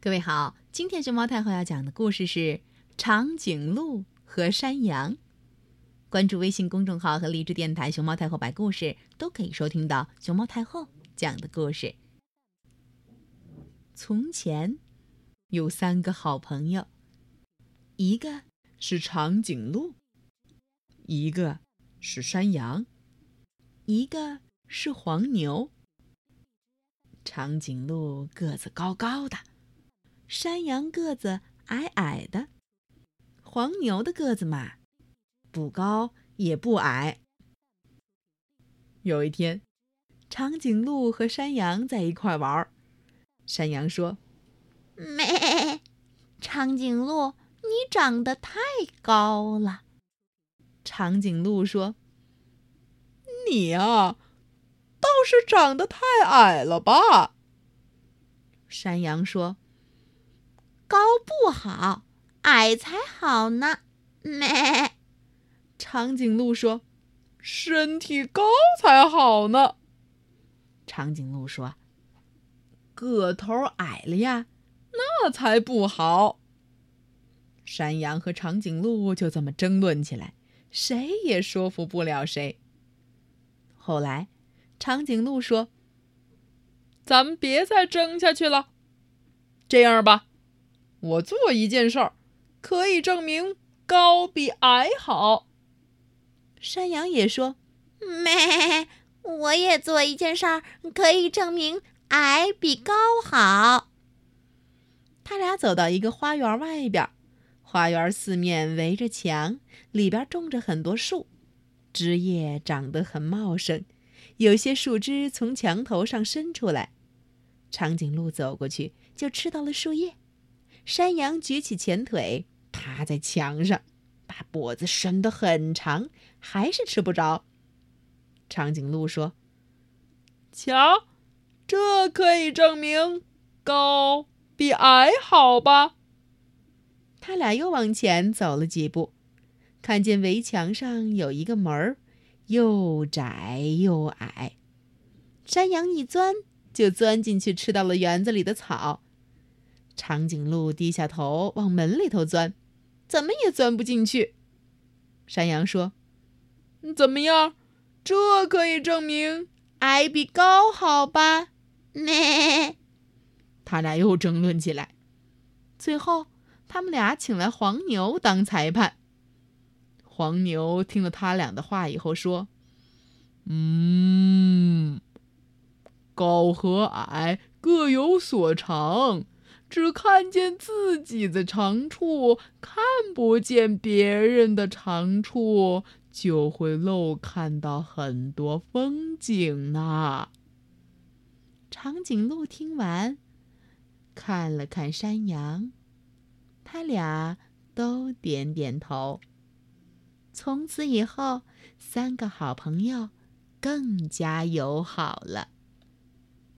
各位好，今天熊猫太后要讲的故事是《长颈鹿和山羊》。关注微信公众号和荔枝电台“熊猫太后摆故事”，都可以收听到熊猫太后讲的故事。从前有三个好朋友，一个是长颈鹿，一个是山羊，一个是黄牛。长颈鹿个子高高的。山羊个子矮矮的，黄牛的个子嘛，不高也不矮。有一天，长颈鹿和山羊在一块玩儿，山羊说：“咩，长颈鹿，你长得太高了。”长颈鹿说：“你呀，倒是长得太矮了吧？”山羊说。高不好，矮才好呢。咩，长颈鹿说：“身体高才好呢。”长颈鹿说：“个头矮了呀，那才不好。”山羊和长颈鹿就这么争论起来，谁也说服不了谁。后来，长颈鹿说：“咱们别再争下去了，这样吧。”我做一件事儿，可以证明高比矮好。山羊也说：“咩，我也做一件事儿，可以证明矮比高好。”他俩走到一个花园外边，花园四面围着墙，里边种着很多树，枝叶长得很茂盛，有些树枝从墙头上伸出来。长颈鹿走过去，就吃到了树叶。山羊举起前腿，趴在墙上，把脖子伸得很长，还是吃不着。长颈鹿说：“瞧，这可以证明高比矮好吧？”他俩又往前走了几步，看见围墙上有一个门儿，又窄又矮。山羊一钻就钻进去，吃到了园子里的草。长颈鹿低下头往门里头钻，怎么也钻不进去。山羊说：“怎么样？这可以证明矮比高好吧？”咩，他俩又争论起来。最后，他们俩请来黄牛当裁判。黄牛听了他俩的话以后说：“嗯，高和矮各有所长。”只看见自己的长处，看不见别人的长处，就会漏看到很多风景呢。长颈鹿听完，看了看山羊，他俩都点点头。从此以后，三个好朋友更加友好了。